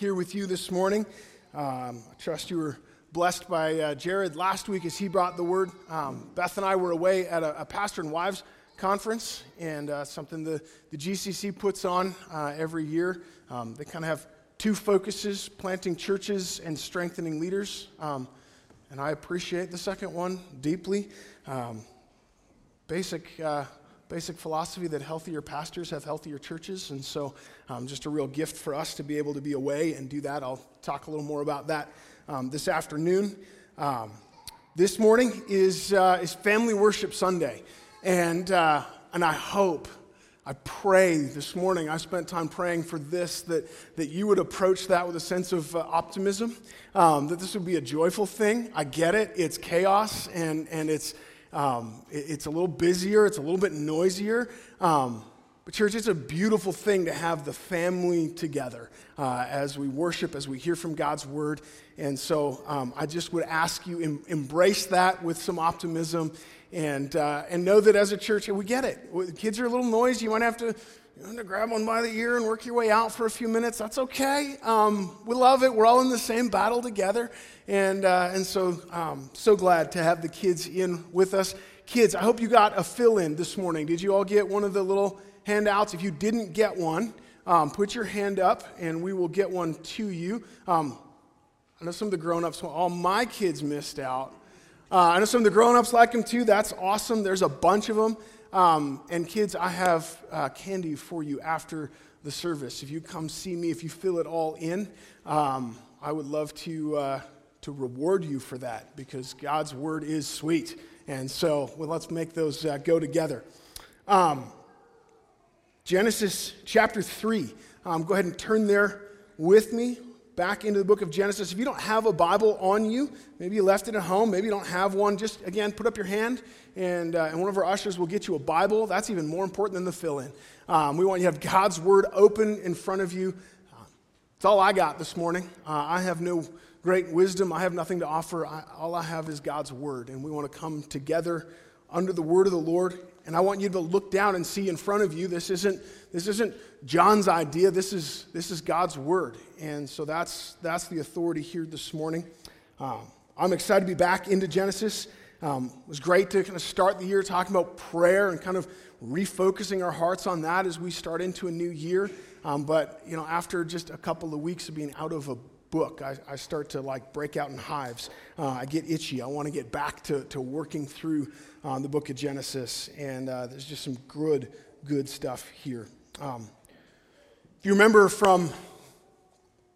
Here with you this morning. Um, I trust you were blessed by uh, Jared last week as he brought the word. Um, Beth and I were away at a, a pastor and wives conference, and uh, something the, the GCC puts on uh, every year. Um, they kind of have two focuses planting churches and strengthening leaders. Um, and I appreciate the second one deeply. Um, basic, uh, basic philosophy that healthier pastors have healthier churches. And so, um, just a real gift for us to be able to be away and do that. I'll talk a little more about that um, this afternoon. Um, this morning is, uh, is Family Worship Sunday. And, uh, and I hope I pray this morning, I spent time praying for this, that, that you would approach that with a sense of uh, optimism, um, that this would be a joyful thing. I get it, it's chaos and, and it's, um, it, it's a little busier, it's a little bit noisier. Um, but, church, it's a beautiful thing to have the family together uh, as we worship, as we hear from God's word. And so um, I just would ask you, em- embrace that with some optimism and, uh, and know that as a church, we get it. Kids are a little noisy. You might have to, you know, to grab one by the ear and work your way out for a few minutes. That's okay. Um, we love it. We're all in the same battle together. And, uh, and so, um, so glad to have the kids in with us. Kids, I hope you got a fill in this morning. Did you all get one of the little handouts? If you didn't get one, um, put your hand up and we will get one to you. Um, I know some of the grown ups, all my kids missed out uh, I know some of the grown ups like them too. That's awesome. There's a bunch of them. Um, and kids, I have uh, candy for you after the service. If you come see me, if you fill it all in, um, I would love to, uh, to reward you for that because God's word is sweet. And so well, let's make those uh, go together. Um, Genesis chapter 3. Um, go ahead and turn there with me back into the book of Genesis. If you don't have a Bible on you, maybe you left it at home, maybe you don't have one, just again, put up your hand and, uh, and one of our ushers will get you a Bible. That's even more important than the fill in. Um, we want you to have God's Word open in front of you. Uh, it's all I got this morning. Uh, I have no great wisdom, I have nothing to offer. I, all I have is God's Word, and we want to come together under the Word of the Lord and I want you to look down and see in front of you. This isn't, this isn't John's idea. This is, this is God's word. And so that's, that's the authority here this morning. Um, I'm excited to be back into Genesis. Um, it was great to kind of start the year talking about prayer and kind of refocusing our hearts on that as we start into a new year. Um, but, you know, after just a couple of weeks of being out of a book, I, I start to like break out in hives. Uh, I get itchy. I want to get back to, to working through uh, the book of Genesis. And uh, there's just some good, good stuff here. Um, if you remember from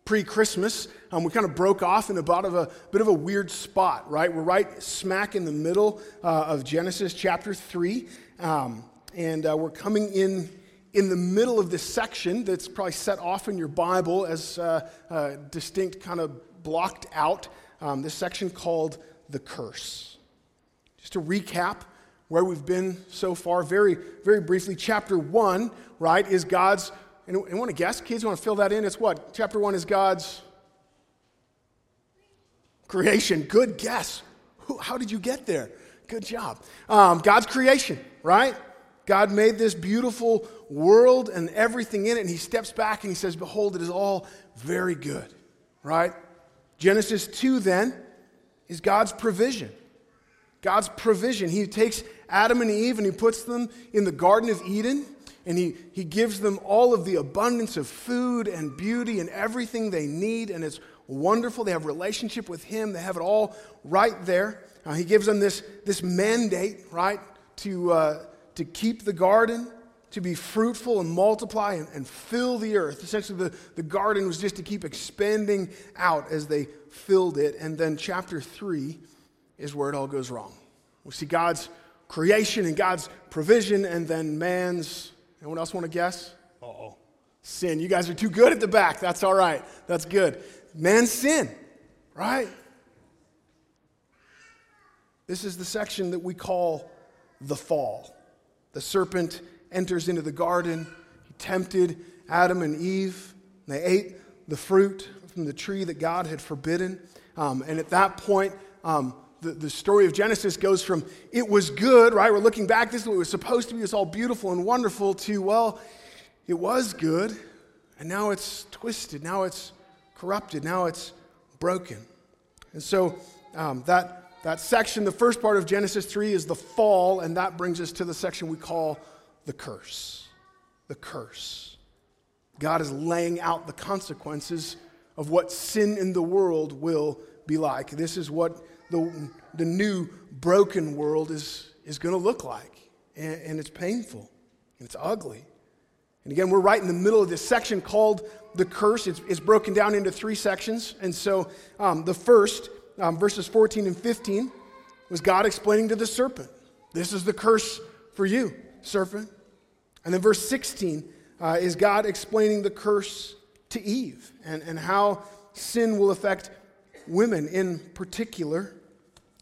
pre-Christmas, um, we kind of broke off in about of a bit of a weird spot, right? We're right smack in the middle uh, of Genesis chapter 3. Um, and uh, we're coming in in the middle of this section that's probably set off in your Bible as uh, uh, distinct, kind of blocked out, um, this section called the curse. Just to recap where we've been so far, very, very briefly, chapter one, right, is God's. Anyone want to guess? Kids want to fill that in? It's what? Chapter one is God's creation. Good guess. How did you get there? Good job. Um, God's creation, right? God made this beautiful world and everything in it, and he steps back and he says, Behold, it is all very good, right? Genesis 2 then is God's provision. God's provision. He takes Adam and Eve and he puts them in the Garden of Eden, and he, he gives them all of the abundance of food and beauty and everything they need, and it's wonderful. They have relationship with him, they have it all right there. Uh, he gives them this, this mandate, right, to. Uh, to keep the garden, to be fruitful and multiply and, and fill the earth. Essentially, the, the garden was just to keep expanding out as they filled it. And then chapter three is where it all goes wrong. We see God's creation and God's provision, and then man's. Anyone else want to guess? Uh oh. Sin. You guys are too good at the back. That's all right. That's good. Man, sin, right? This is the section that we call the fall. The serpent enters into the garden. He tempted Adam and Eve. They ate the fruit from the tree that God had forbidden. Um, and at that point, um, the, the story of Genesis goes from it was good, right? We're looking back, this is what it was supposed to be, it's all beautiful and wonderful, to, well, it was good, and now it's twisted, now it's corrupted, now it's broken. And so um, that that section, the first part of Genesis 3 is the fall, and that brings us to the section we call the curse. The curse. God is laying out the consequences of what sin in the world will be like. This is what the, the new broken world is, is going to look like. And, and it's painful, and it's ugly. And again, we're right in the middle of this section called the curse. It's, it's broken down into three sections. And so um, the first um, verses 14 and 15 was God explaining to the serpent, This is the curse for you, serpent. And then verse 16 uh, is God explaining the curse to Eve and, and how sin will affect women in particular.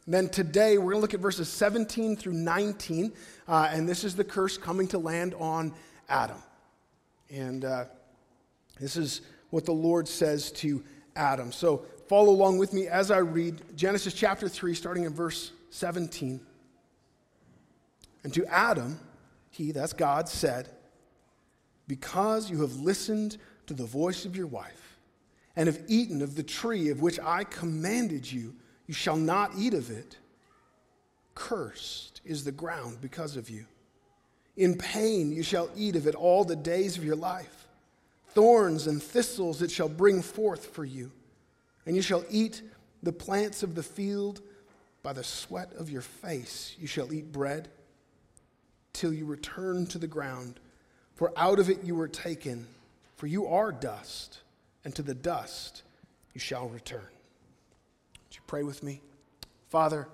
And then today we're going to look at verses 17 through 19, uh, and this is the curse coming to land on Adam. And uh, this is what the Lord says to Adam. So follow along with me as I read Genesis chapter 3, starting in verse 17. And to Adam, he, that's God, said, Because you have listened to the voice of your wife, and have eaten of the tree of which I commanded you, you shall not eat of it. Cursed is the ground because of you. In pain you shall eat of it all the days of your life. Thorns and thistles it shall bring forth for you and you shall eat the plants of the field by the sweat of your face. You shall eat bread till you return to the ground, for out of it you were taken, for you are dust, and to the dust you shall return. Would you pray with me? Father,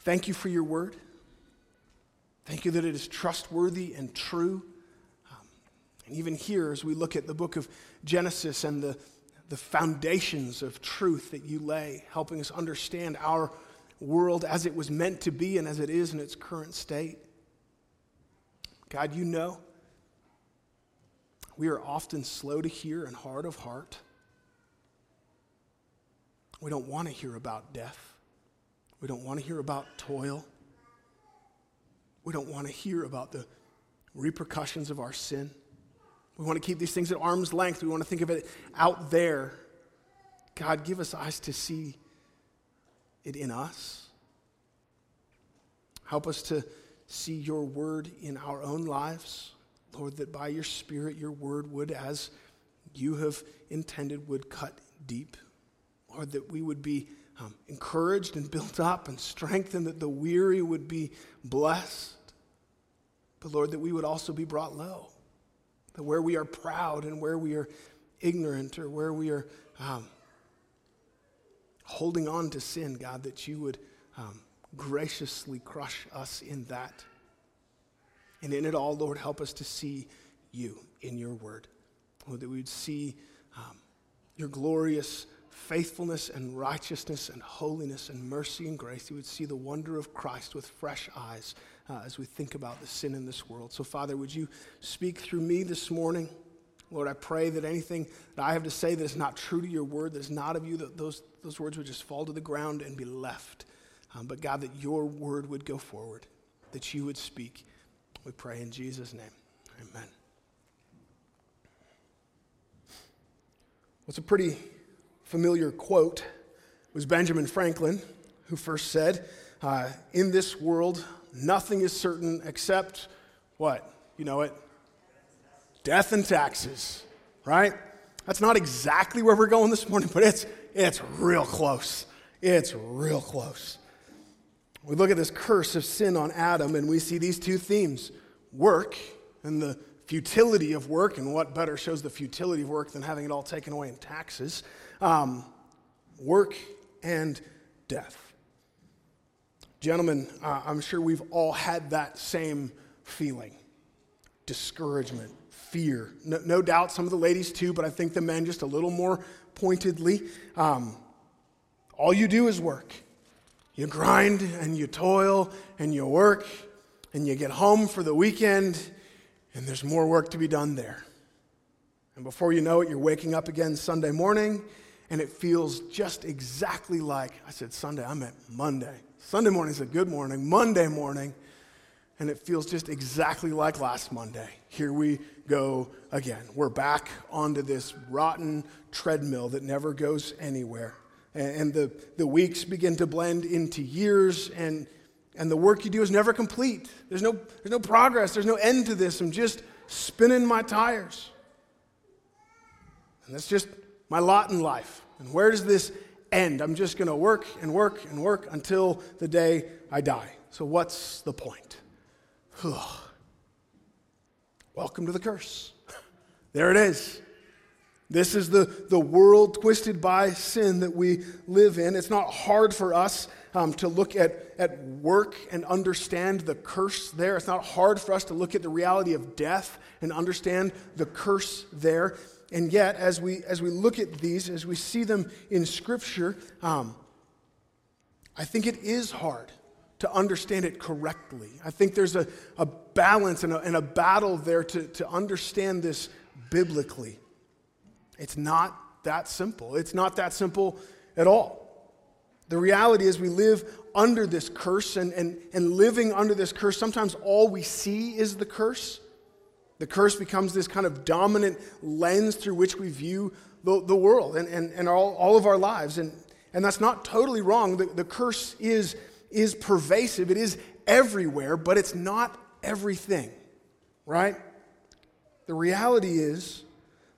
thank you for your word. Thank you that it is trustworthy and true. Um, and even here, as we look at the book of Genesis and the the foundations of truth that you lay, helping us understand our world as it was meant to be and as it is in its current state. God, you know we are often slow to hear and hard of heart. We don't want to hear about death. We don't want to hear about toil. We don't want to hear about the repercussions of our sin. We want to keep these things at arm's length. We want to think of it out there. God, give us eyes to see it in us. Help us to see your word in our own lives. Lord, that by your Spirit, your word would, as you have intended, would cut deep. Lord, that we would be um, encouraged and built up and strengthened, that the weary would be blessed. But Lord, that we would also be brought low. That where we are proud and where we are ignorant or where we are um, holding on to sin, God, that you would um, graciously crush us in that. And in it all, Lord, help us to see you in your word. Lord, that we would see um, your glorious faithfulness and righteousness and holiness and mercy and grace. We would see the wonder of Christ with fresh eyes uh, as we think about the sin in this world. So, Father, would you speak through me this morning? Lord, I pray that anything that I have to say that is not true to your word, that is not of you, that those, those words would just fall to the ground and be left. Um, but God, that your word would go forward, that you would speak. We pray in Jesus' name. Amen. What's a pretty familiar quote was Benjamin Franklin, who first said, uh, In this world, nothing is certain except what? You know it? Death and taxes, right? That's not exactly where we're going this morning, but it's, it's real close. It's real close. We look at this curse of sin on Adam, and we see these two themes work and the futility of work, and what better shows the futility of work than having it all taken away in taxes? Um, work and death. Gentlemen, uh, I'm sure we've all had that same feeling discouragement, fear. No, no, doubt some of the ladies too, but I think the men just a little more pointedly. Um, all you do is work. You grind and you toil and you work and you get home for the weekend and there's more work to be done there. And before you know it, you're waking up again Sunday morning and it feels just exactly like I said Sunday, I meant Monday. Sunday morning is a good morning, Monday morning, and it feels just exactly like last Monday. Here we go again. We're back onto this rotten treadmill that never goes anywhere. And the, the weeks begin to blend into years, and, and the work you do is never complete. There's no, there's no progress, there's no end to this. I'm just spinning my tires. And that's just my lot in life. And where does this end? I'm just going to work and work and work until the day I die. So, what's the point? Welcome to the curse. There it is. This is the, the world twisted by sin that we live in. It's not hard for us um, to look at, at work and understand the curse there. It's not hard for us to look at the reality of death and understand the curse there. And yet, as we, as we look at these, as we see them in Scripture, um, I think it is hard to understand it correctly. I think there's a, a balance and a, and a battle there to, to understand this biblically. It's not that simple. It's not that simple at all. The reality is, we live under this curse, and, and, and living under this curse, sometimes all we see is the curse. The curse becomes this kind of dominant lens through which we view the, the world and, and, and all, all of our lives. And, and that's not totally wrong. The, the curse is, is pervasive, it is everywhere, but it's not everything, right? The reality is,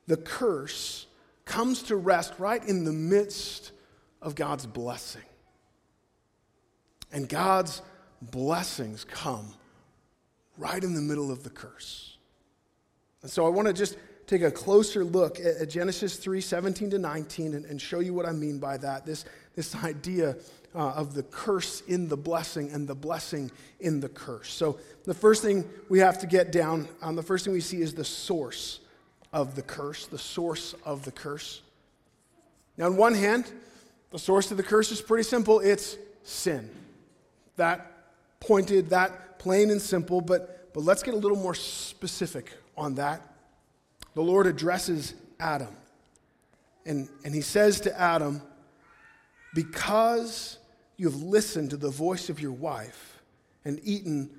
the curse comes to rest right in the midst of God's blessing. And God's blessings come right in the middle of the curse. And so I want to just take a closer look at, Genesis 3 17 to 19 and, and, show you what I mean by that. This, this idea uh, of the curse in the blessing and the blessing in the curse. So, the first thing we have to get down, um, the first thing we see is the source of the curse, the source of the curse. Now, on one hand, the source of the curse is pretty simple it's sin. That pointed, that plain and simple, but, but let's get a little more specific on that, the Lord addresses Adam. And, and he says to Adam, Because you have listened to the voice of your wife and eaten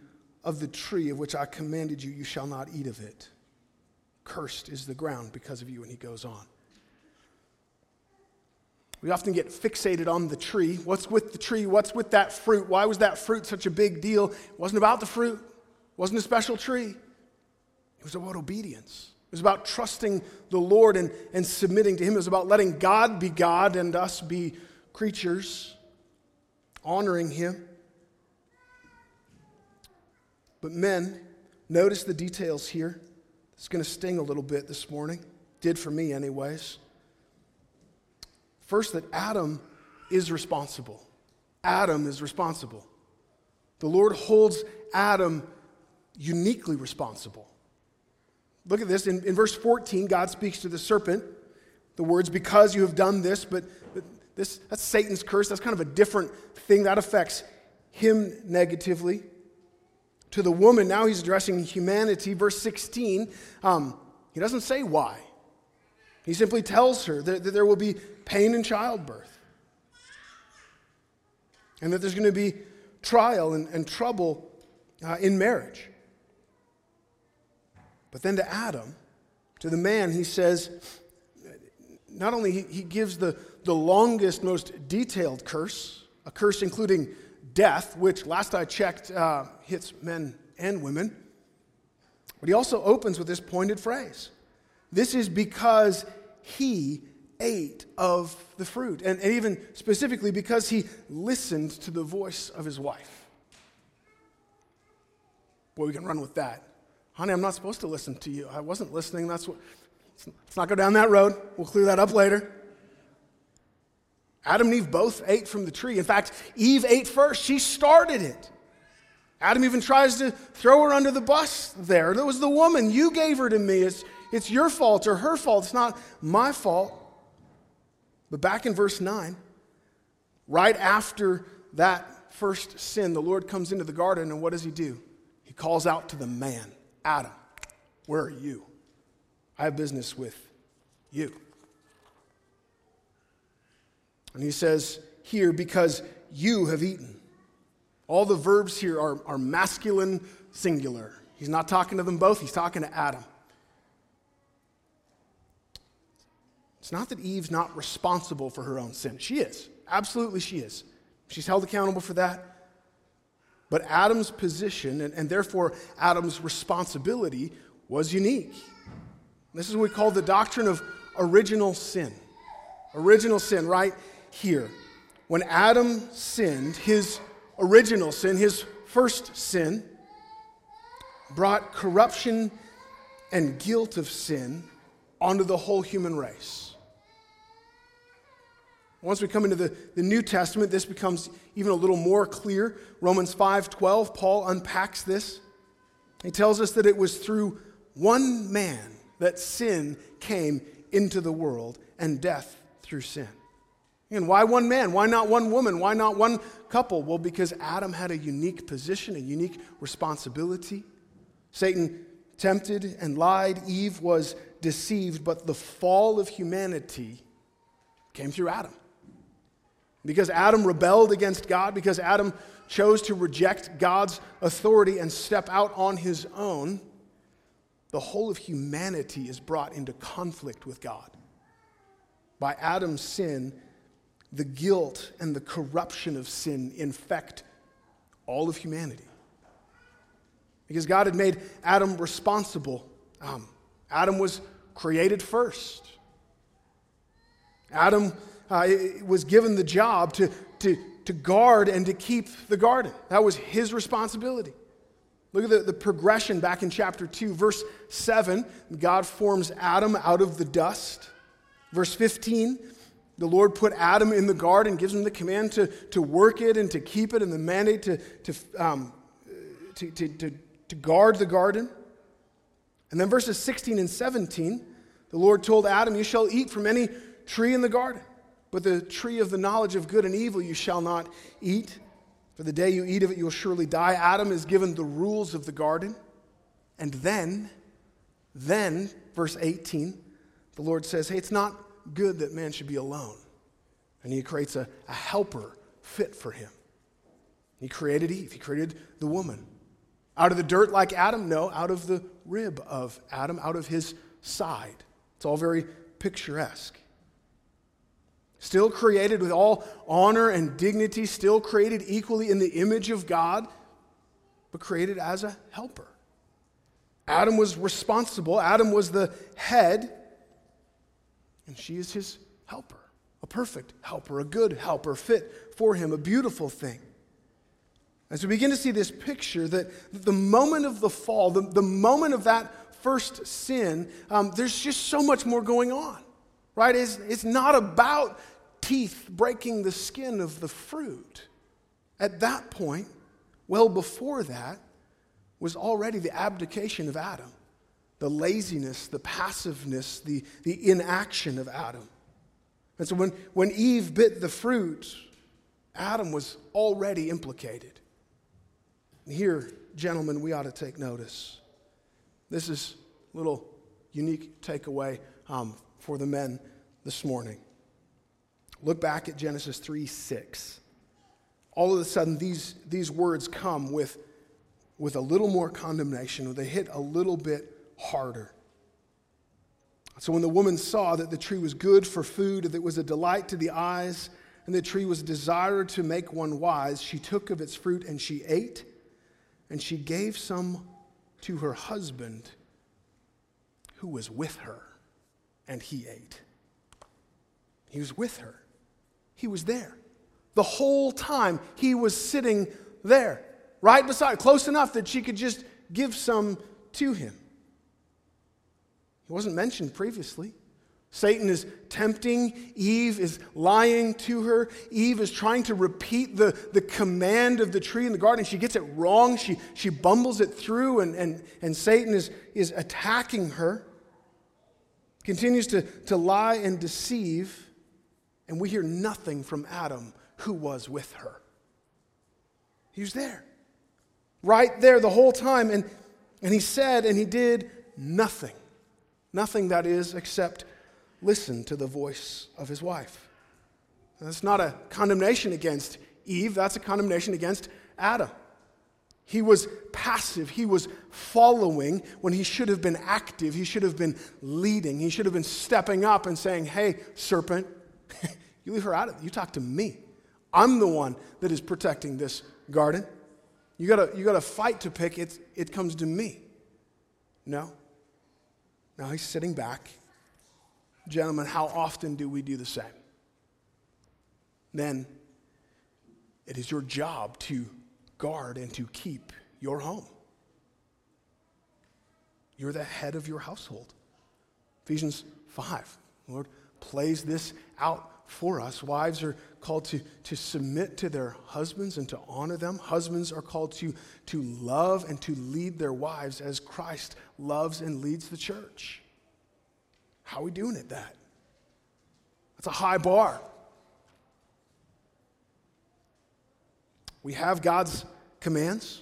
of the tree of which I commanded you, you shall not eat of it. Cursed is the ground because of you. And he goes on. We often get fixated on the tree. What's with the tree? What's with that fruit? Why was that fruit such a big deal? It wasn't about the fruit, it wasn't a special tree. It was about obedience. It was about trusting the Lord and, and submitting to Him. It was about letting God be God and us be creatures, honoring Him. But men, notice the details here. It's going to sting a little bit this morning. Did for me, anyways. First, that Adam is responsible. Adam is responsible. The Lord holds Adam uniquely responsible. Look at this. In, in verse 14, God speaks to the serpent. The words, because you have done this, but this, that's Satan's curse. That's kind of a different thing. That affects him negatively. To the woman, now he's addressing humanity. Verse 16, um, he doesn't say why. He simply tells her that, that there will be pain in childbirth and that there's going to be trial and, and trouble uh, in marriage. But then to Adam, to the man, he says, not only he, he gives the, the longest, most detailed curse, a curse including death, which last I checked uh, hits men and women, but he also opens with this pointed phrase. This is because he ate of the fruit, and, and even specifically because he listened to the voice of his wife. Boy, we can run with that. Honey, I'm not supposed to listen to you. I wasn't listening. That's what, let's not go down that road. We'll clear that up later. Adam and Eve both ate from the tree. In fact, Eve ate first. She started it. Adam even tries to throw her under the bus there. That was the woman. You gave her to me. It's, it's your fault or her fault. It's not my fault. But back in verse 9, right after that first sin, the Lord comes into the garden, and what does he do? He calls out to the man, Adam, where are you? I have business with you. And he says here, because you have eaten. All the verbs here are, are masculine singular. He's not talking to them both, he's talking to Adam. It's not that Eve's not responsible for her own sin. She is. Absolutely, she is. She's held accountable for that. But Adam's position, and, and therefore Adam's responsibility, was unique. This is what we call the doctrine of original sin. Original sin, right here. When Adam sinned, his original sin, his first sin, brought corruption and guilt of sin onto the whole human race. Once we come into the, the New Testament, this becomes even a little more clear. Romans 5:12, Paul unpacks this. He tells us that it was through one man that sin came into the world and death through sin. And why one man? Why not one woman? Why not one couple? Well, because Adam had a unique position, a unique responsibility. Satan tempted and lied. Eve was deceived, but the fall of humanity came through Adam. Because Adam rebelled against God, because Adam chose to reject God's authority and step out on his own, the whole of humanity is brought into conflict with God. By Adam's sin, the guilt and the corruption of sin infect all of humanity. Because God had made Adam responsible. Um, Adam was created first. Adam uh, was given the job to, to, to guard and to keep the garden. That was his responsibility. Look at the, the progression back in chapter 2, verse 7. God forms Adam out of the dust. Verse 15, the Lord put Adam in the garden, gives him the command to, to work it and to keep it, and the mandate to, to, um, to, to, to, to guard the garden. And then verses 16 and 17, the Lord told Adam, You shall eat from any tree in the garden. But the tree of the knowledge of good and evil you shall not eat, for the day you eat of it you will surely die. Adam is given the rules of the garden. And then, then, verse 18, the Lord says, Hey, it's not good that man should be alone. And he creates a, a helper fit for him. He created Eve, he created the woman. Out of the dirt like Adam? No, out of the rib of Adam, out of his side. It's all very picturesque. Still created with all honor and dignity, still created equally in the image of God, but created as a helper. Adam was responsible, Adam was the head, and she is his helper, a perfect helper, a good helper, fit for him, a beautiful thing. As we begin to see this picture, that the moment of the fall, the, the moment of that first sin, um, there's just so much more going on, right? It's, it's not about teeth breaking the skin of the fruit. At that point, well before that, was already the abdication of Adam, the laziness, the passiveness, the, the inaction of Adam. And so when, when Eve bit the fruit, Adam was already implicated. Here, gentlemen, we ought to take notice. This is a little unique takeaway um, for the men this morning. Look back at Genesis 3 6. All of a sudden, these, these words come with, with a little more condemnation, they hit a little bit harder. So when the woman saw that the tree was good for food, that it was a delight to the eyes, and the tree was desired to make one wise, she took of its fruit and she ate, and she gave some to her husband who was with her, and he ate. He was with her. He was there. The whole time he was sitting there, right beside, close enough that she could just give some to him. He wasn't mentioned previously. Satan is tempting. Eve is lying to her. Eve is trying to repeat the, the command of the tree in the garden. She gets it wrong. She, she bumbles it through, and, and, and Satan is, is attacking her. Continues to, to lie and deceive. And we hear nothing from Adam, who was with her. He was there, right there the whole time. And, and he said and he did nothing. Nothing, that is, except listen to the voice of his wife. That's not a condemnation against Eve, that's a condemnation against Adam. He was passive. He was following when he should have been active. He should have been leading. He should have been stepping up and saying, Hey, serpent, you leave her out of it. You talk to me. I'm the one that is protecting this garden. You got you got a fight to pick. It's, it comes to me. No. Now he's sitting back Gentlemen, how often do we do the same? Then it is your job to guard and to keep your home. You're the head of your household. Ephesians 5. Lord plays this out for us. Wives are called to, to submit to their husbands and to honor them. Husbands are called to, to love and to lead their wives as Christ loves and leads the church. How are we doing at that? That's a high bar. We have God's commands.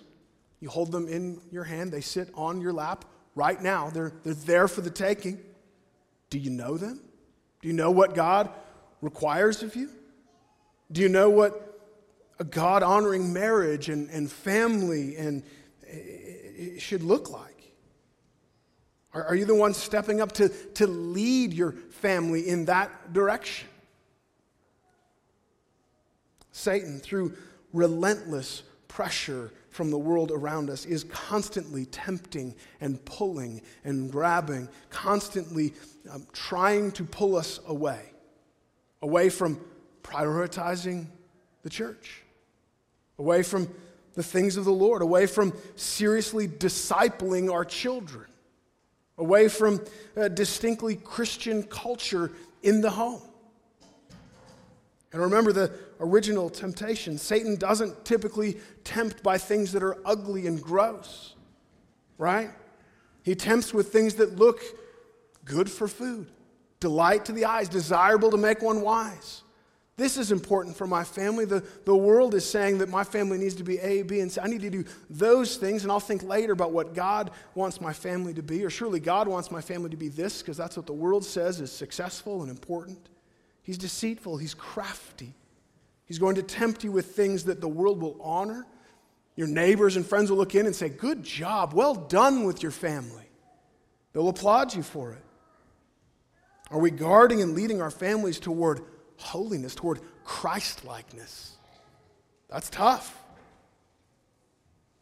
You hold them in your hand, they sit on your lap right now. They're, they're there for the taking. Do you know them? Do you know what God requires of you? Do you know what a God honoring marriage and, and family and it should look like? Are, are you the one stepping up to, to lead your family in that direction? Satan, through relentless pressure from the world around us, is constantly tempting and pulling and grabbing, constantly um, trying to pull us away, away from prioritizing the church, away from the things of the Lord, away from seriously discipling our children away from a distinctly Christian culture in the home. And remember the original temptation Satan doesn't typically tempt by things that are ugly and gross, right? He tempts with things that look good for food, delight to the eyes, desirable to make one wise. This is important for my family. The, the world is saying that my family needs to be A, B, and C. I need to do those things, and I'll think later about what God wants my family to be. Or surely God wants my family to be this, because that's what the world says is successful and important. He's deceitful, he's crafty. He's going to tempt you with things that the world will honor. Your neighbors and friends will look in and say, Good job, well done with your family. They'll applaud you for it. Are we guarding and leading our families toward holiness, toward Christ likeness. That's tough.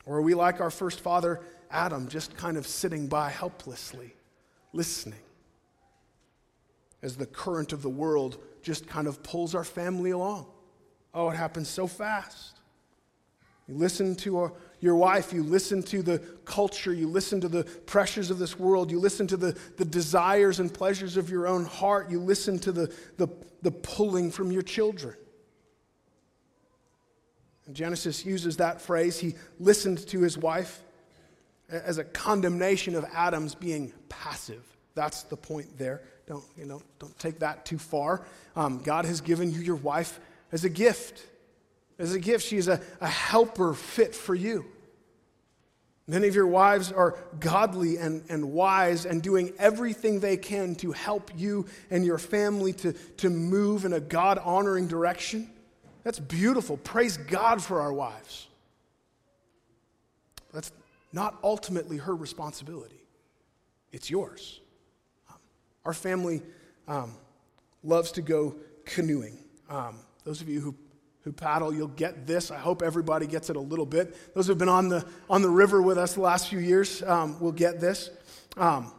Or are we like our first father, Adam, just kind of sitting by helplessly, listening as the current of the world just kind of pulls our family along? Oh, it happens so fast. You listen to our, your wife, you listen to the culture, you listen to the pressures of this world, you listen to the, the desires and pleasures of your own heart, you listen to the, the, the pulling from your children. And Genesis uses that phrase. He listened to his wife as a condemnation of Adam's being passive. That's the point there. Don't, you know, don't take that too far. Um, God has given you your wife as a gift. As a gift, she is a, a helper fit for you. Many of your wives are godly and, and wise and doing everything they can to help you and your family to, to move in a God honoring direction. That's beautiful. Praise God for our wives. That's not ultimately her responsibility, it's yours. Um, our family um, loves to go canoeing. Um, those of you who who paddle, you'll get this. I hope everybody gets it a little bit. Those who've been on the, on the river with us the last few years um, will get this. Um,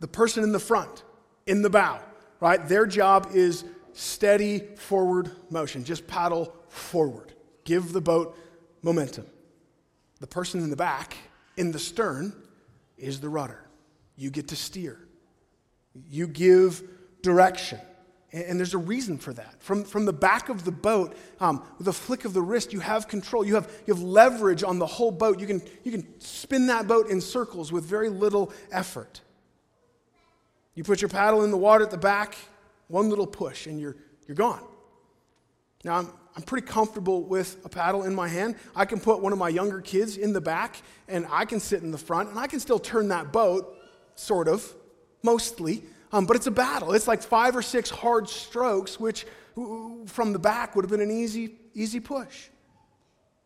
the person in the front, in the bow, right? Their job is steady forward motion. Just paddle forward. Give the boat momentum. The person in the back, in the stern, is the rudder. You get to steer. You give direction. And there's a reason for that. From, from the back of the boat, um, with a flick of the wrist, you have control. You have, you have leverage on the whole boat. You can, you can spin that boat in circles with very little effort. You put your paddle in the water at the back, one little push, and you're, you're gone. Now, I'm, I'm pretty comfortable with a paddle in my hand. I can put one of my younger kids in the back, and I can sit in the front, and I can still turn that boat, sort of, mostly. Um, but it's a battle. It's like five or six hard strokes, which from the back would have been an easy, easy push.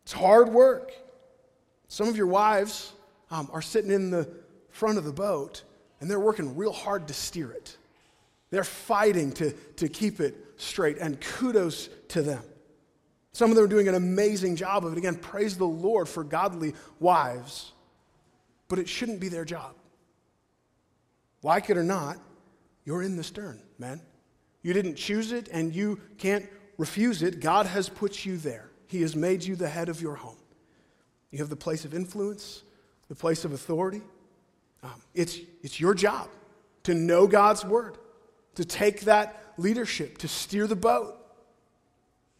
It's hard work. Some of your wives um, are sitting in the front of the boat and they're working real hard to steer it. They're fighting to, to keep it straight, and kudos to them. Some of them are doing an amazing job of it. Again, praise the Lord for godly wives, but it shouldn't be their job. Like it or not, you're in the stern, man. You didn't choose it and you can't refuse it. God has put you there, He has made you the head of your home. You have the place of influence, the place of authority. Um, it's, it's your job to know God's word, to take that leadership, to steer the boat.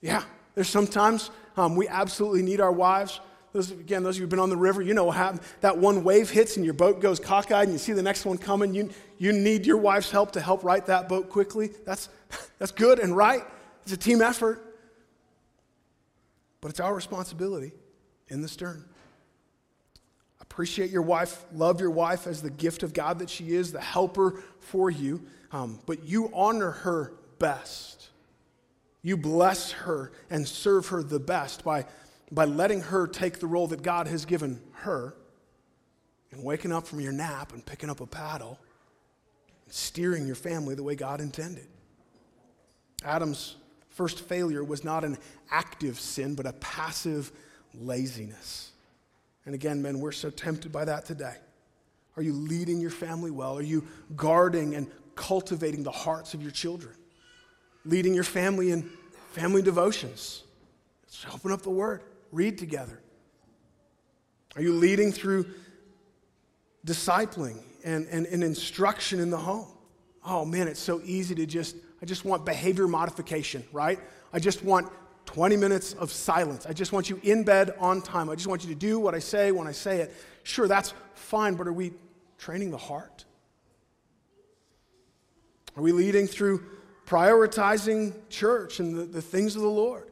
Yeah, there's sometimes um, we absolutely need our wives those, again, those of you who've been on the river, you know what happened. That one wave hits and your boat goes cockeyed and you see the next one coming. You, you need your wife's help to help right that boat quickly. That's, that's good and right. It's a team effort. But it's our responsibility in the stern. Appreciate your wife, love your wife as the gift of God that she is, the helper for you. Um, but you honor her best. You bless her and serve her the best by by letting her take the role that God has given her and waking up from your nap and picking up a paddle steering your family the way God intended. Adam's first failure was not an active sin, but a passive laziness. And again, men, we're so tempted by that today. Are you leading your family well? Are you guarding and cultivating the hearts of your children? Leading your family in family devotions? Let's open up the Word read together? Are you leading through discipling and, and, and instruction in the home? Oh man, it's so easy to just, I just want behavior modification, right? I just want 20 minutes of silence. I just want you in bed on time. I just want you to do what I say when I say it. Sure, that's fine, but are we training the heart? Are we leading through prioritizing church and the, the things of the Lord?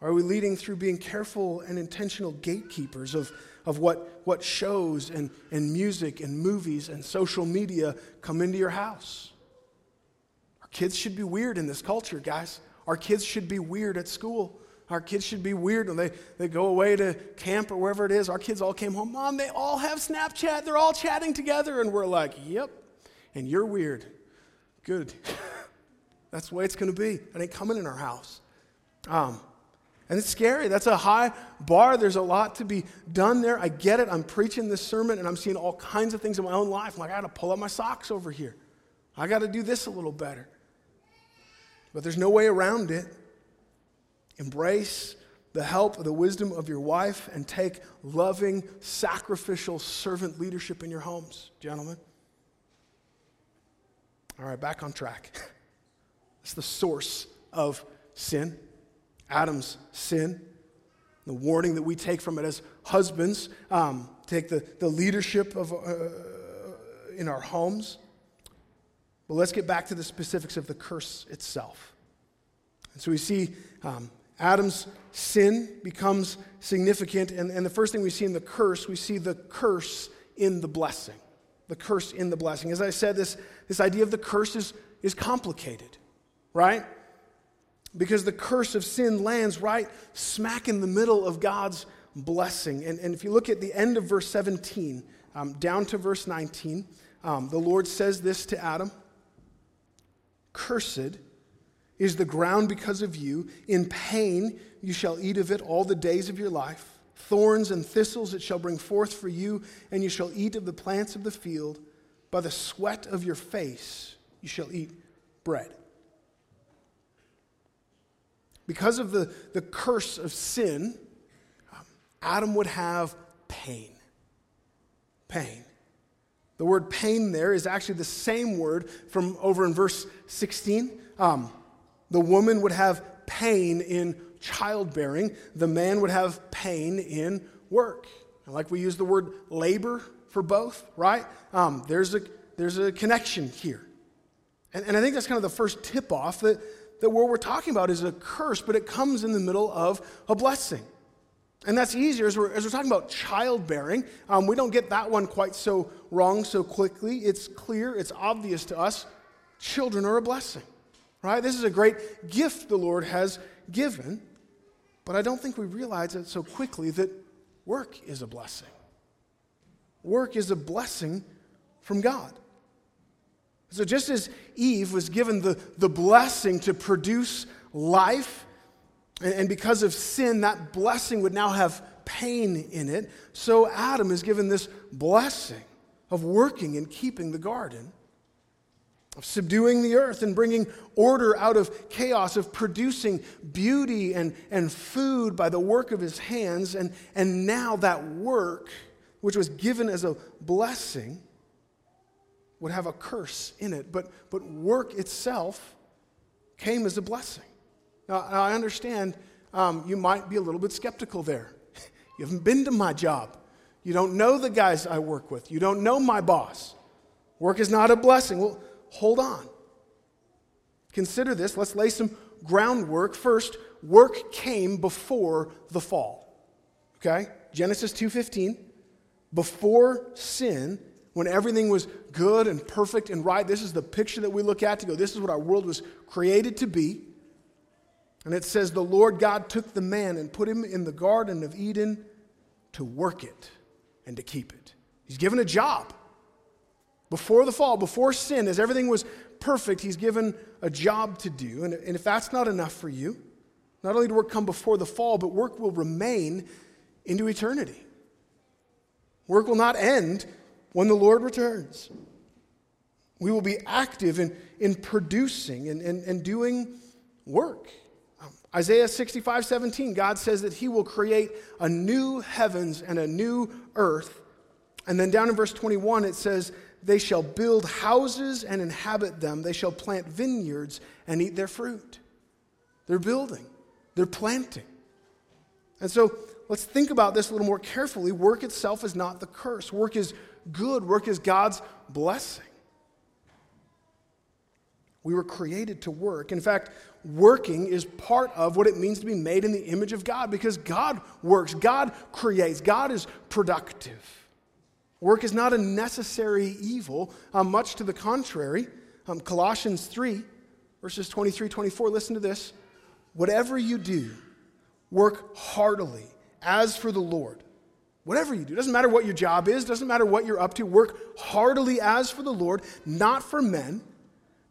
Are we leading through being careful and intentional gatekeepers of, of what, what shows and, and music and movies and social media come into your house? Our kids should be weird in this culture, guys. Our kids should be weird at school. Our kids should be weird when they, they go away to camp or wherever it is. Our kids all came home. Mom, they all have Snapchat. They're all chatting together. And we're like, yep. And you're weird. Good. That's the way it's going to be. It ain't coming in our house. Um, and it's scary. That's a high bar. There's a lot to be done there. I get it. I'm preaching this sermon and I'm seeing all kinds of things in my own life. I'm like, I got to pull up my socks over here. I got to do this a little better. But there's no way around it. Embrace the help, the wisdom of your wife, and take loving, sacrificial servant leadership in your homes, gentlemen. All right, back on track. It's the source of sin. Adam's sin, the warning that we take from it as husbands, um, take the, the leadership of, uh, in our homes. But let's get back to the specifics of the curse itself. And so we see um, Adam's sin becomes significant, and, and the first thing we see in the curse, we see the curse in the blessing. The curse in the blessing. As I said, this, this idea of the curse is, is complicated, right? Because the curse of sin lands right smack in the middle of God's blessing. And, and if you look at the end of verse 17, um, down to verse 19, um, the Lord says this to Adam Cursed is the ground because of you. In pain you shall eat of it all the days of your life. Thorns and thistles it shall bring forth for you, and you shall eat of the plants of the field. By the sweat of your face you shall eat bread. Because of the, the curse of sin, um, Adam would have pain. Pain. The word pain there is actually the same word from over in verse 16. Um, the woman would have pain in childbearing, the man would have pain in work. like we use the word labor for both, right? Um, there's, a, there's a connection here. And, and I think that's kind of the first tip off that, that what we're talking about is a curse, but it comes in the middle of a blessing. And that's easier as we're, as we're talking about childbearing. Um, we don't get that one quite so wrong so quickly. It's clear, it's obvious to us. Children are a blessing, right? This is a great gift the Lord has given. But I don't think we realize it so quickly that work is a blessing. Work is a blessing from God. So just as Eve was given the, the blessing to produce life, and, and because of sin, that blessing would now have pain in it, so Adam is given this blessing of working and keeping the garden of subduing the earth and bringing order out of chaos, of producing beauty and, and food by the work of his hands. And, and now that work, which was given as a blessing, would have a curse in it. But, but work itself came as a blessing. Now, I understand um, you might be a little bit skeptical there. You haven't been to my job. You don't know the guys I work with. You don't know my boss. Work is not a blessing. Well, hold on. Consider this. Let's lay some groundwork. First, work came before the fall. Okay? Genesis 2:15. Before sin, when everything was good and perfect and right, this is the picture that we look at to go, this is what our world was created to be. And it says, The Lord God took the man and put him in the Garden of Eden to work it and to keep it. He's given a job. Before the fall, before sin, as everything was perfect, he's given a job to do. And, if that's not enough for you, not only did work come before the fall, but work will remain into eternity. Work will not end when the Lord returns. We will be active in, in producing and, and, and doing work. Um, Isaiah 65 17, God says that He will create a new heavens and a new earth. And then down in verse 21, it says they shall build houses and inhabit them. They shall plant vineyards and eat their fruit. They're building, they're planting. And so let's think about this a little more carefully. Work itself is not the curse, work is good, work is God's blessing. We were created to work. In fact, working is part of what it means to be made in the image of God because God works, God creates, God is productive. Work is not a necessary evil, um, much to the contrary. Um, Colossians 3, verses 23 24, listen to this. Whatever you do, work heartily as for the Lord. Whatever you do, doesn't matter what your job is, doesn't matter what you're up to, work heartily as for the Lord, not for men,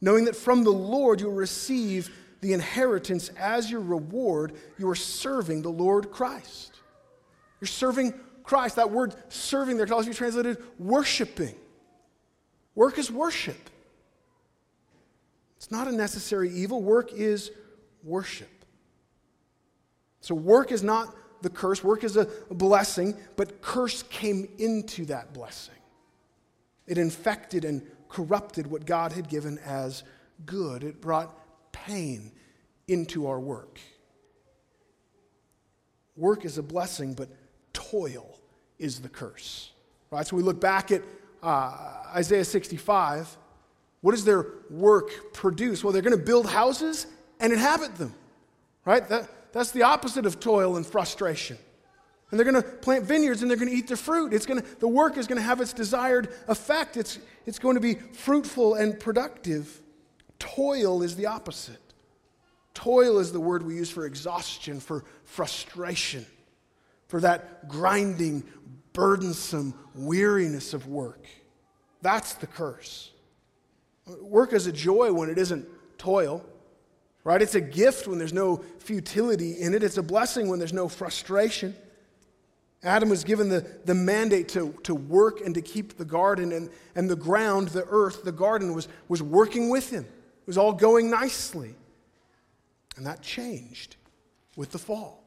knowing that from the Lord you'll receive the inheritance as your reward. You are serving the Lord Christ. You're serving Christ. That word serving there can also be translated worshiping. Work is worship. It's not a necessary evil. Work is worship. So, work is not the curse, work is a blessing, but curse came into that blessing. It infected and corrupted what God had given as good, it brought pain into our work. Work is a blessing, but toil is the curse. Right? So we look back at uh, Isaiah 65. What does their work produce? Well, they're going to build houses and inhabit them. Right? That, that's the opposite of toil and frustration. And they're going to plant vineyards and they're going to eat the fruit. It's going to, the work is going to have its desired effect. It's, it's going to be fruitful and productive. Toil is the opposite. Toil is the word we use for exhaustion, for frustration for that grinding, burdensome weariness of work. That's the curse. Work is a joy when it isn't toil, right? It's a gift when there's no futility in it, it's a blessing when there's no frustration. Adam was given the, the mandate to, to work and to keep the garden, and, and the ground, the earth, the garden was, was working with him. It was all going nicely. And that changed with the fall.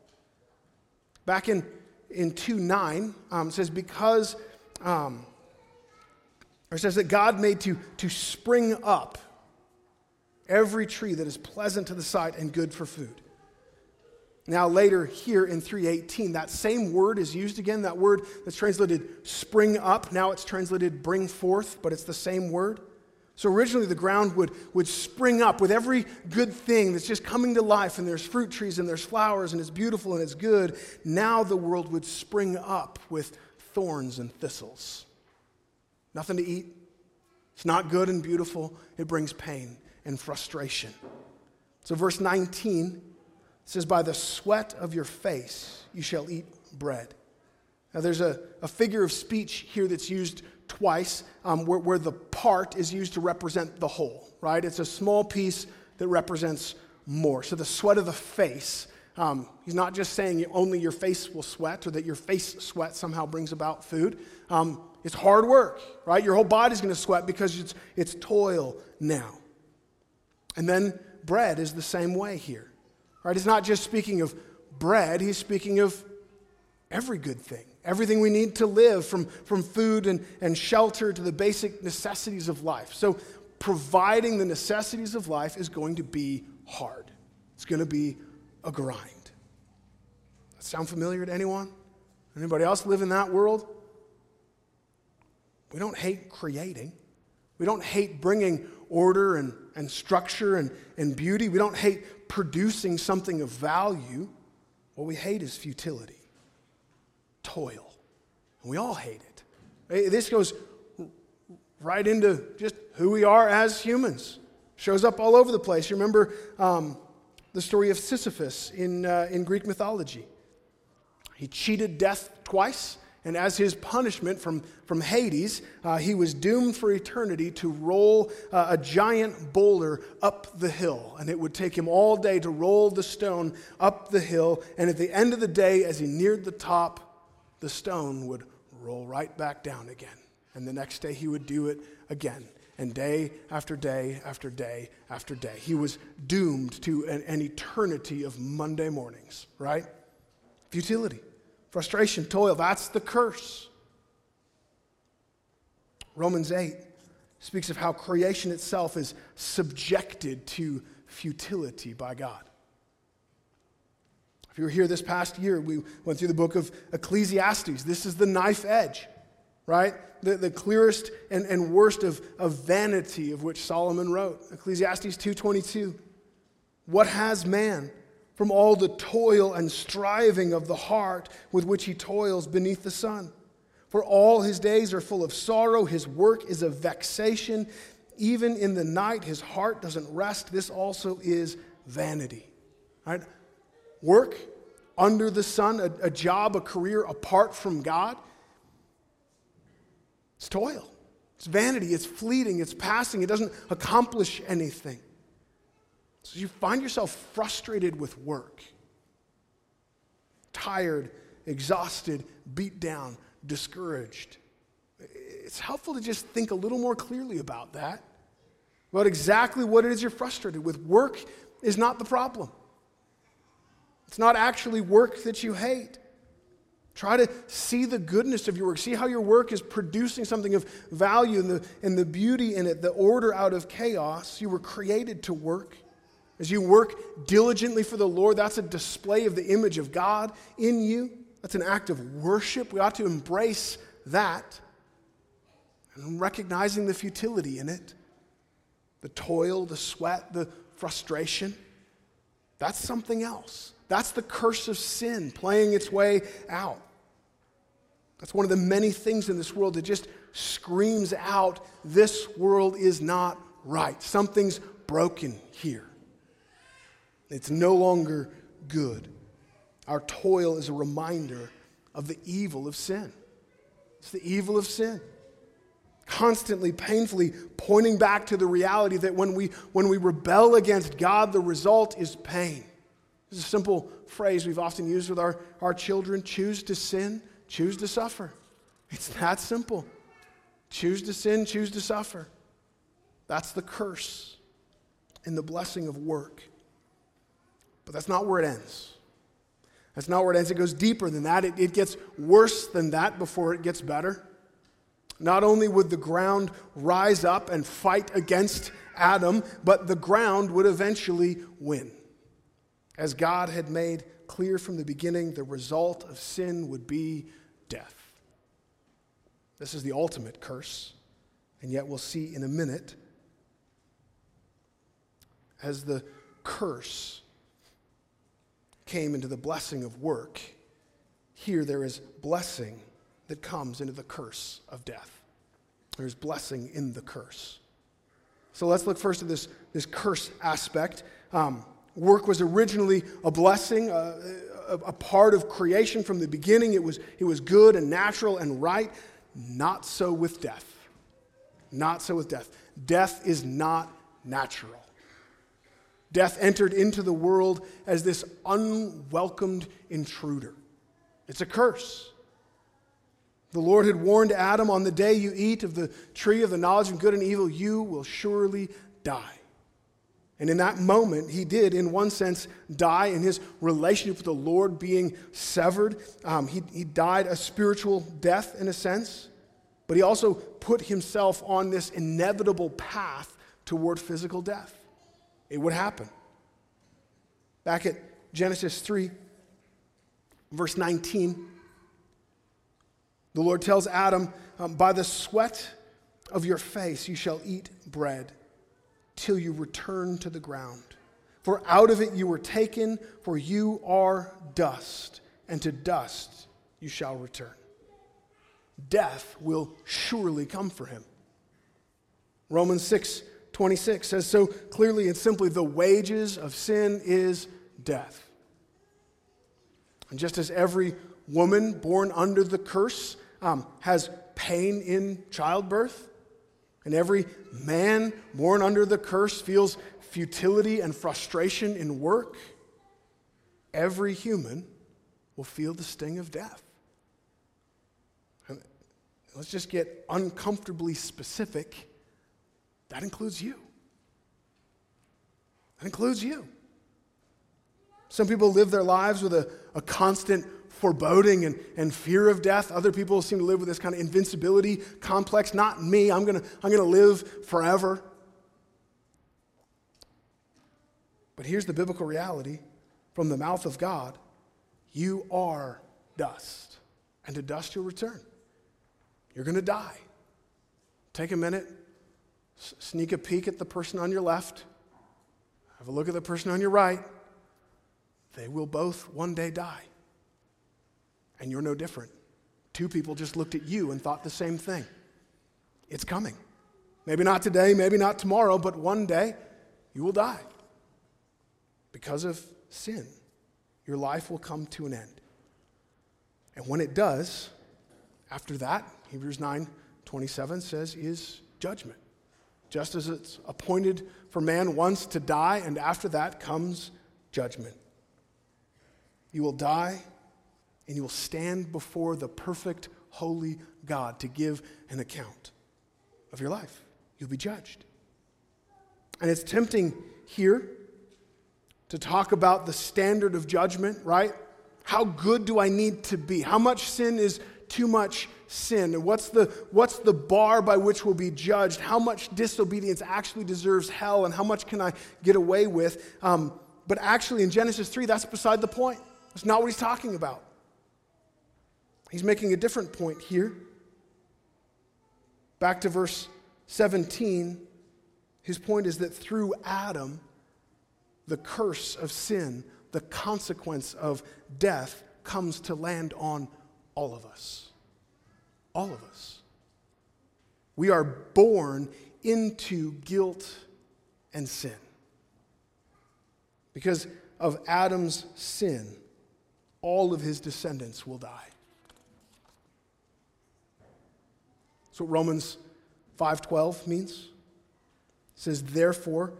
Back in, in 2 9, um, says, Because um, Or it says that God made to, to spring up every tree that is pleasant to the sight and good for food. Now, later here in 318, that same word is used again. That word that's translated spring up, now it's translated bring forth, but it's the same word. So originally, the ground would, would spring up with every good thing that's just coming to life, and there's fruit trees, and there's flowers, and it's beautiful and it's good. Now the world would spring up with thorns and thistles. Nothing to eat. It's not good and beautiful. It brings pain and frustration. So, verse 19 says, By the sweat of your face you shall eat bread. Now, there's a, a figure of speech here that's used twice um, where, where the part is used to represent the whole, right? It's a small piece that represents more. So, the sweat of the face. Um, he's not just saying only your face will sweat or that your face sweat somehow brings about food. Um, it's hard work, right? Your whole body's going to sweat because it's, it's toil now. And then bread is the same way here. Right? He's not just speaking of bread, he's speaking of every good thing, everything we need to live, from, from food and, and shelter to the basic necessities of life. So, providing the necessities of life is going to be hard, it's going to be a grind. That sound familiar to anyone? Anybody else live in that world? We don't hate creating. We don't hate bringing order and, and structure and, and beauty. We don't hate producing something of value. What we hate is futility, toil. And we all hate it. This goes right into just who we are as humans. Shows up all over the place. You remember um, the story of Sisyphus in, uh, in Greek mythology. He cheated death twice and as his punishment from, from Hades, uh, he was doomed for eternity to roll uh, a giant boulder up the hill. And it would take him all day to roll the stone up the hill. And at the end of the day, as he neared the top, the stone would roll right back down again. And the next day, he would do it again. And day after day after day after day. He was doomed to an, an eternity of Monday mornings, right? Futility frustration, toil. That's the curse. Romans 8 speaks of how creation itself is subjected to futility by God. If you were here this past year, we went through the book of Ecclesiastes. This is the knife edge, right? The, the clearest and, and worst of, of vanity of which Solomon wrote. Ecclesiastes 2.22. What has man? From all the toil and striving of the heart with which he toils beneath the sun. For all his days are full of sorrow, his work is a vexation. Even in the night, his heart doesn't rest. This also is vanity. Right? Work under the sun, a, a job, a career apart from God, it's toil. It's vanity. It's fleeting. It's passing. It doesn't accomplish anything. So you find yourself frustrated with work, tired, exhausted, beat down, discouraged. It's helpful to just think a little more clearly about that, about exactly what it is you're frustrated with. Work is not the problem, it's not actually work that you hate. Try to see the goodness of your work. See how your work is producing something of value and the, and the beauty in it, the order out of chaos. You were created to work. As you work diligently for the Lord, that's a display of the image of God in you. That's an act of worship. We ought to embrace that and recognizing the futility in it the toil, the sweat, the frustration. That's something else. That's the curse of sin playing its way out. That's one of the many things in this world that just screams out this world is not right. Something's broken here. It's no longer good. Our toil is a reminder of the evil of sin. It's the evil of sin. Constantly, painfully pointing back to the reality that when we, when we rebel against God, the result is pain. It's a simple phrase we've often used with our, our children choose to sin, choose to suffer. It's that simple. Choose to sin, choose to suffer. That's the curse and the blessing of work. But that's not where it ends. That's not where it ends. It goes deeper than that. It, it gets worse than that before it gets better. Not only would the ground rise up and fight against Adam, but the ground would eventually win. As God had made clear from the beginning, the result of sin would be death. This is the ultimate curse, and yet we'll see in a minute as the curse came into the blessing of work, here there is blessing that comes into the curse of death. There's blessing in the curse. So let's look first at this, this curse aspect. Um, work was originally a blessing, uh, a, a part of creation from the beginning. It was, it was good and natural and right. Not so with death. Not so with death. Death is not natural. Death entered into the world as this unwelcomed intruder. It's a curse. The Lord had warned Adam on the day you eat of the tree of the knowledge of good and evil, you will surely die. And in that moment, he did, in one sense, die in his relationship with the Lord being severed. Um, he, he died a spiritual death, in a sense, but he also put himself on this inevitable path toward physical death. It would happen. Back at Genesis 3, verse 19, the Lord tells Adam, um, By the sweat of your face you shall eat bread till you return to the ground. For out of it you were taken, for you are dust, and to dust you shall return. Death will surely come for him. Romans 6 26 says so clearly and simply the wages of sin is death. And just as every woman born under the curse um, has pain in childbirth, and every man born under the curse feels futility and frustration in work, every human will feel the sting of death. Let's just get uncomfortably specific that includes you. That includes you. Some people live their lives with a, a constant foreboding and, and fear of death. Other people seem to live with this kind of invincibility complex. Not me. I'm going to I'm going to live forever. But here's the biblical reality from the mouth of God you are dust, and to dust you'll return. You're going to die. Take a minute, sneak a peek at the person on your left, have a look at the person on your right. They will both one day die. And you're no different. Two people just looked at you and thought the same thing. It's coming. Maybe not today, maybe not tomorrow, but one day you will die. Because of sin, your life will come to an end. And when it does, after that, Hebrews 9 27 says, is judgment. Just as it's appointed for man once to die, and after that comes judgment. You will die, and you will stand before the perfect, holy God to give an account of your life. You'll be judged. And it's tempting here to talk about the standard of judgment, right? How good do I need to be? How much sin is too much sin? And what's the, what's the bar by which we'll be judged? How much disobedience actually deserves hell? And how much can I get away with? Um, but actually, in Genesis 3, that's beside the point. That's not what he's talking about. He's making a different point here. Back to verse 17, his point is that through Adam, the curse of sin, the consequence of death, comes to land on all of us. All of us. We are born into guilt and sin. Because of Adam's sin, all of his descendants will die. What Romans 5:12 means. It says, "Therefore,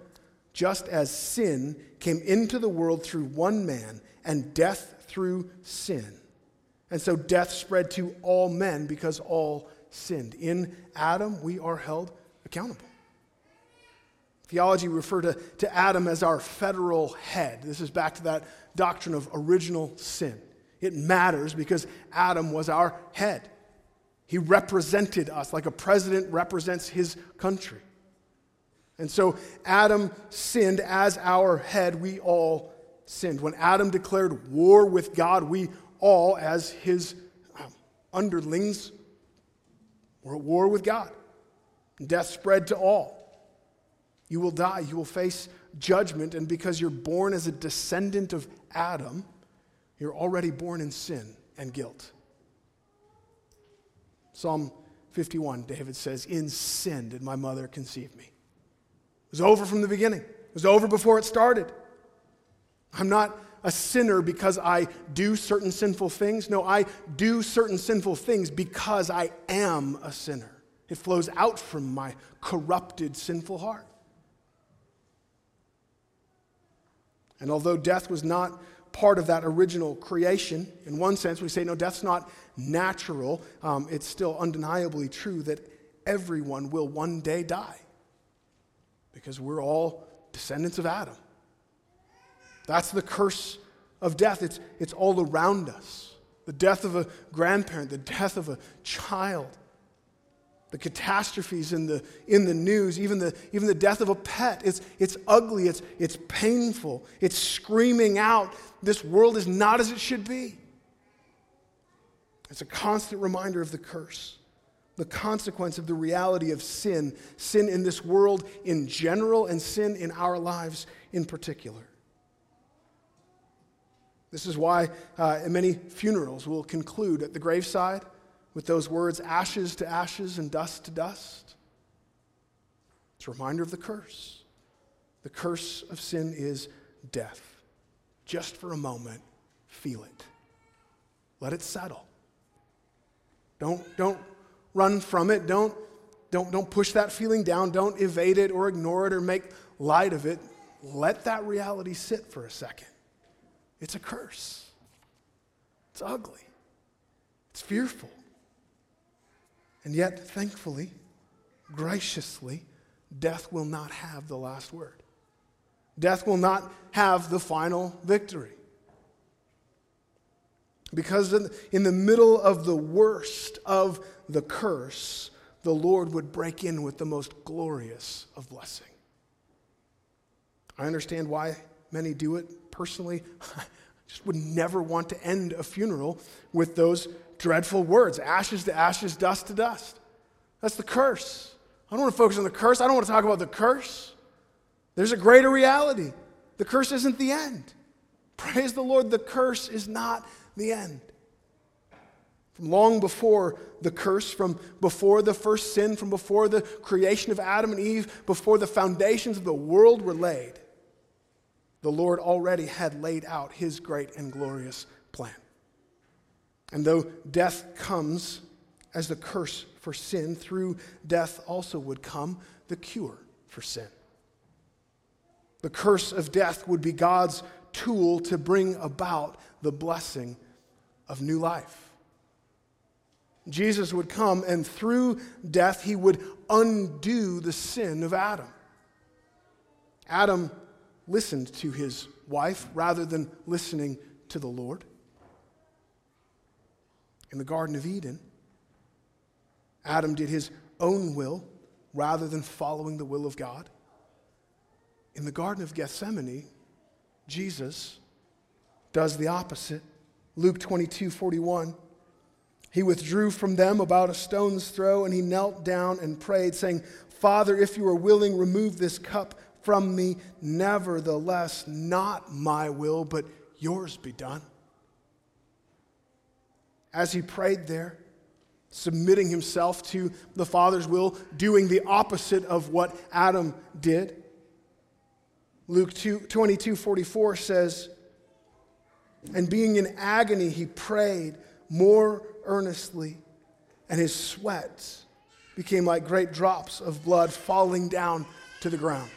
just as sin came into the world through one man, and death through sin, and so death spread to all men because all sinned. In Adam, we are held accountable. Theology refer to, to Adam as our federal head. This is back to that doctrine of original sin. It matters because Adam was our head. He represented us like a president represents his country. And so Adam sinned as our head. We all sinned. When Adam declared war with God, we all, as his um, underlings, were at war with God. Death spread to all. You will die. You will face judgment. And because you're born as a descendant of Adam, you're already born in sin and guilt. Psalm 51, David says, In sin did my mother conceive me. It was over from the beginning, it was over before it started. I'm not a sinner because I do certain sinful things. No, I do certain sinful things because I am a sinner. It flows out from my corrupted, sinful heart. And although death was not part of that original creation, in one sense, we say, no, death's not natural. Um, it's still undeniably true that everyone will one day die because we're all descendants of Adam. That's the curse of death. It's, it's all around us. The death of a grandparent, the death of a child, the catastrophes in the, in the news, even the, even the death of a pet. It's, it's ugly, it's, it's painful, it's screaming out, this world is not as it should be. It's a constant reminder of the curse, the consequence of the reality of sin, sin in this world in general, and sin in our lives in particular. This is why uh, many funerals will conclude at the graveside with those words ashes to ashes and dust to dust. It's a reminder of the curse. The curse of sin is death. Just for a moment, feel it. Let it settle. Don't, don't run from it. Don't, don't, don't push that feeling down. Don't evade it or ignore it or make light of it. Let that reality sit for a second. It's a curse. It's ugly. It's fearful. And yet, thankfully, graciously, death will not have the last word. Death will not have the final victory. Because in the middle of the worst of the curse, the Lord would break in with the most glorious of blessing. I understand why many do it. Personally, I just would never want to end a funeral with those dreadful words ashes to ashes, dust to dust. That's the curse. I don't want to focus on the curse. I don't want to talk about the curse. There's a greater reality. The curse isn't the end. Praise the Lord, the curse is not the end. From long before the curse, from before the first sin, from before the creation of Adam and Eve, before the foundations of the world were laid, the Lord already had laid out his great and glorious plan. And though death comes as the curse for sin, through death also would come the cure for sin. The curse of death would be God's tool to bring about the blessing of new life. Jesus would come, and through death, he would undo the sin of Adam. Adam listened to his wife rather than listening to the Lord. In the Garden of Eden, Adam did his own will rather than following the will of God. In the Garden of Gethsemane, Jesus does the opposite. Luke 22 41. He withdrew from them about a stone's throw and he knelt down and prayed, saying, Father, if you are willing, remove this cup from me. Nevertheless, not my will, but yours be done. As he prayed there, submitting himself to the Father's will, doing the opposite of what Adam did. Luke 2, 22 44 says, And being in agony, he prayed more earnestly, and his sweat became like great drops of blood falling down to the ground.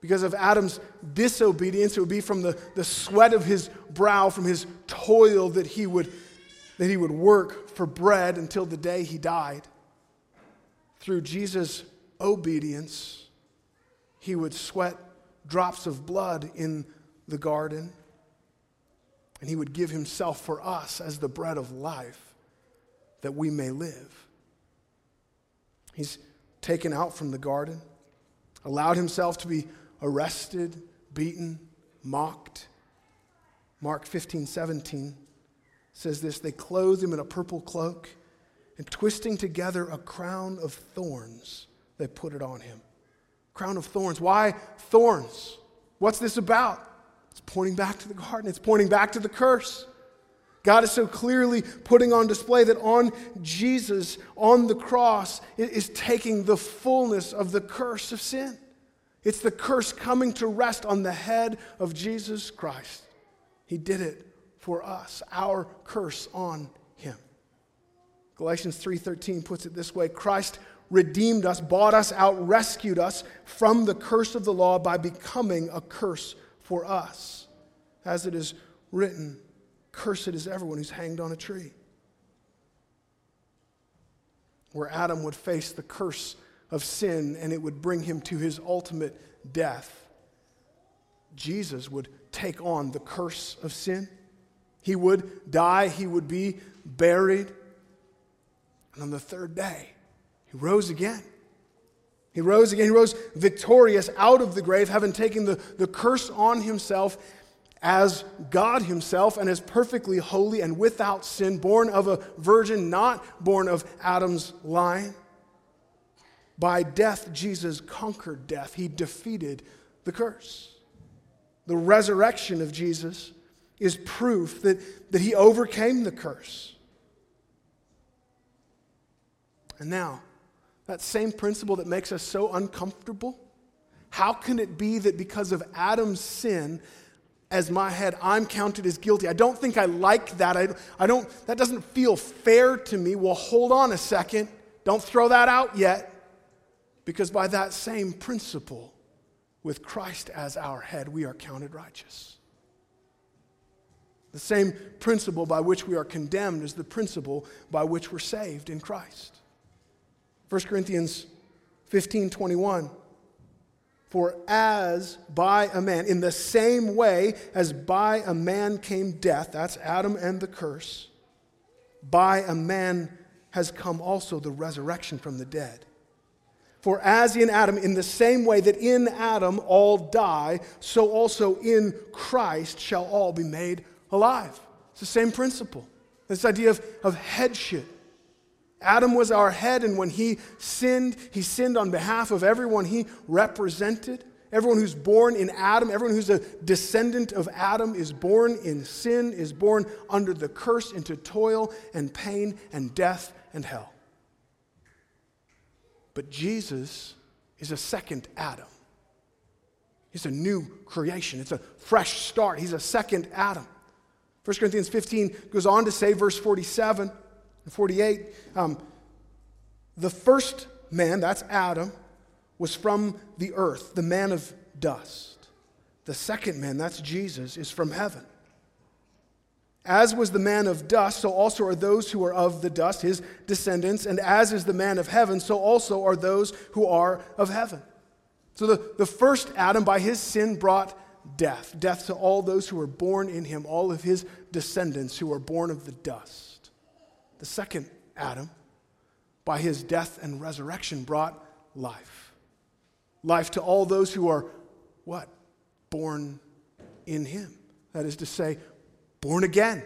Because of Adam's disobedience, it would be from the, the sweat of his brow, from his toil, that he, would, that he would work for bread until the day he died. Through Jesus' obedience, he would sweat drops of blood in the garden and he would give himself for us as the bread of life that we may live. He's taken out from the garden, allowed himself to be arrested, beaten, mocked. Mark 15, 17 says this They clothed him in a purple cloak, and twisting together a crown of thorns, they put it on him. Crown of thorns. Why thorns? What's this about? It's pointing back to the garden, it's pointing back to the curse. God is so clearly putting on display that on Jesus, on the cross, is taking the fullness of the curse of sin. It's the curse coming to rest on the head of Jesus Christ. He did it for us, our curse on him. Galatians 3:13 puts it this way, Christ redeemed us, bought us out, rescued us from the curse of the law by becoming a curse for us. As it is written, Cursed is everyone who's hanged on a tree. Where Adam would face the curse of sin and it would bring him to his ultimate death, Jesus would take on the curse of sin. He would die, he would be buried, and on the third day, he rose again. He rose again. He rose victorious out of the grave, having taken the, the curse on himself as God Himself and as perfectly holy and without sin, born of a virgin, not born of Adam's line. By death, Jesus conquered death, He defeated the curse. The resurrection of Jesus is proof that, that He overcame the curse. And now, that same principle that makes us so uncomfortable, how can it be that because of Adam's sin, as my head, I'm counted as guilty. I don't think I like that. I, I don't, that doesn't feel fair to me. Well, hold on a second. Don't throw that out yet. Because by that same principle, with Christ as our head, we are counted righteous. The same principle by which we are condemned is the principle by which we're saved in Christ. 1 Corinthians 15 21. For as by a man, in the same way as by a man came death, that's Adam and the curse, by a man has come also the resurrection from the dead. For as in Adam, in the same way that in Adam all die, so also in Christ shall all be made alive. It's the same principle. This idea of, of headship. Adam was our head, and when he sinned, he sinned on behalf of everyone he represented. Everyone who's born in Adam, everyone who's a descendant of Adam, is born in sin, is born under the curse into toil and pain and death and hell. But Jesus is a second Adam. He's a new creation, it's a fresh start. He's a second Adam. 1 Corinthians 15 goes on to say, verse 47 and 48, um, the first man, that's Adam, was from the earth, the man of dust. The second man, that's Jesus, is from heaven. As was the man of dust, so also are those who are of the dust, his descendants. And as is the man of heaven, so also are those who are of heaven. So the, the first Adam, by his sin, brought death death to all those who were born in him, all of his descendants who are born of the dust. The second Adam, by his death and resurrection, brought life. Life to all those who are what? Born in him. That is to say, born again.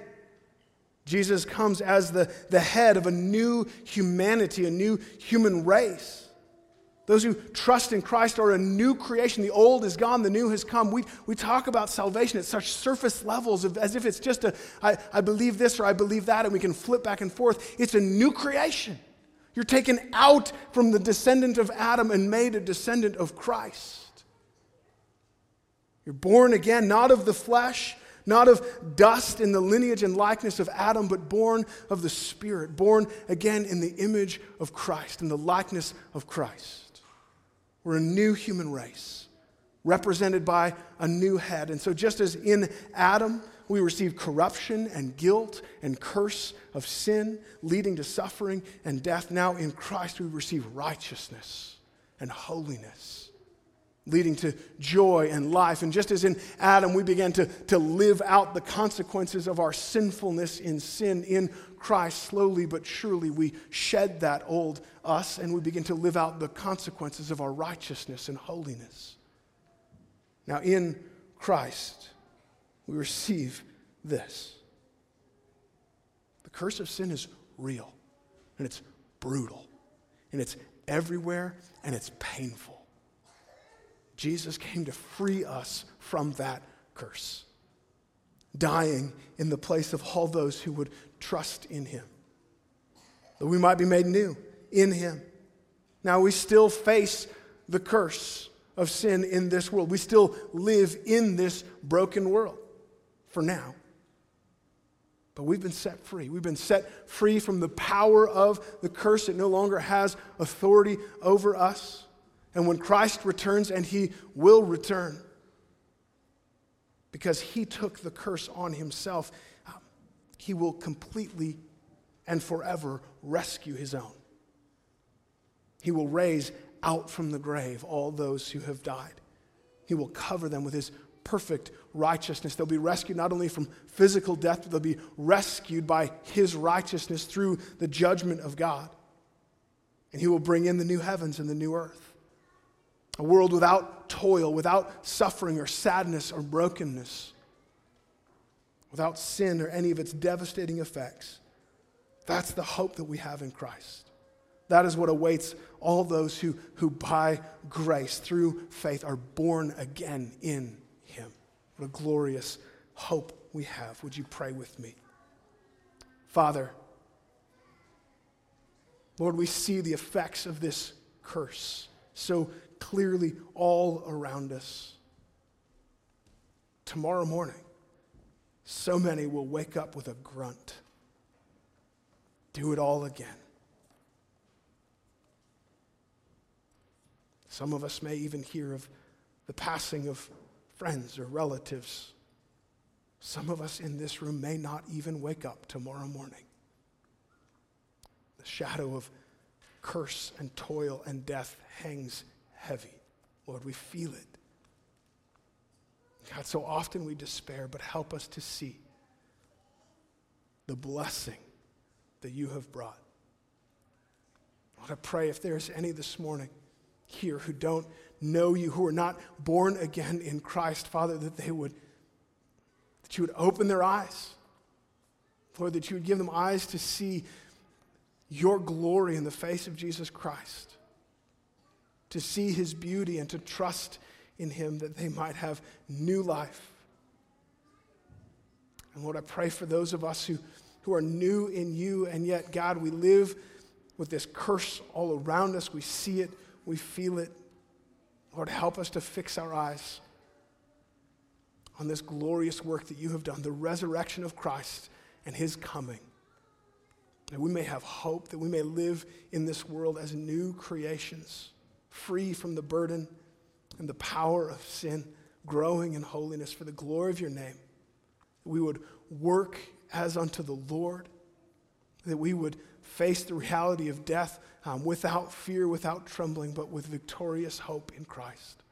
Jesus comes as the, the head of a new humanity, a new human race. Those who trust in Christ are a new creation. The old is gone, the new has come. We, we talk about salvation at such surface levels of, as if it's just a, I, I believe this or I believe that, and we can flip back and forth. It's a new creation. You're taken out from the descendant of Adam and made a descendant of Christ. You're born again, not of the flesh, not of dust in the lineage and likeness of Adam, but born of the Spirit, born again in the image of Christ, in the likeness of Christ. We're a new human race, represented by a new head. And so, just as in Adam, we receive corruption and guilt and curse of sin, leading to suffering and death, now in Christ we receive righteousness and holiness leading to joy and life. And just as in Adam, we began to, to live out the consequences of our sinfulness in sin in Christ, slowly but surely we shed that old us and we begin to live out the consequences of our righteousness and holiness. Now, in Christ, we receive this. The curse of sin is real, and it's brutal, and it's everywhere, and it's painful. Jesus came to free us from that curse, dying in the place of all those who would trust in him, that we might be made new in him. Now, we still face the curse of sin in this world. We still live in this broken world for now. But we've been set free. We've been set free from the power of the curse. It no longer has authority over us. And when Christ returns, and he will return, because he took the curse on himself, um, he will completely and forever rescue his own. He will raise out from the grave all those who have died. He will cover them with his perfect righteousness. They'll be rescued not only from physical death, but they'll be rescued by his righteousness through the judgment of God. And he will bring in the new heavens and the new earth a world without toil, without suffering or sadness or brokenness, without sin or any of its devastating effects. That's the hope that we have in Christ. That is what awaits all those who, who by grace, through faith, are born again in Him. What a glorious hope we have. Would you pray with me? Father, Lord, we see the effects of this curse so clearly all around us. Tomorrow morning, so many will wake up with a grunt. Do it all again. Some of us may even hear of the passing of friends or relatives. Some of us in this room may not even wake up tomorrow morning. The shadow of curse and toil and death hangs heavy. Lord, we feel it. God, so often we despair, but help us to see the blessing that you have brought. Lord, I pray if there's any this morning here who don't know you, who are not born again in Christ, Father, that they would, that you would open their eyes. Lord, that you would give them eyes to see your glory in the face of Jesus Christ to see his beauty and to trust in him that they might have new life. And Lord, I pray for those of us who, who are new in you, and yet, God, we live with this curse all around us. We see it, we feel it. Lord, help us to fix our eyes on this glorious work that you have done, the resurrection of Christ and his coming. That we may have hope, that we may live in this world as new creations free from the burden and the power of sin, growing in holiness for the glory of your name. We would work as unto the Lord, that we would face the reality of death um, without fear, without trembling, but with victorious hope in Christ.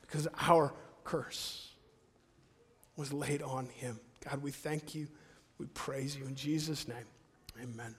Because our curse was laid on him. God, we thank you. We praise you in Jesus' name. Amen.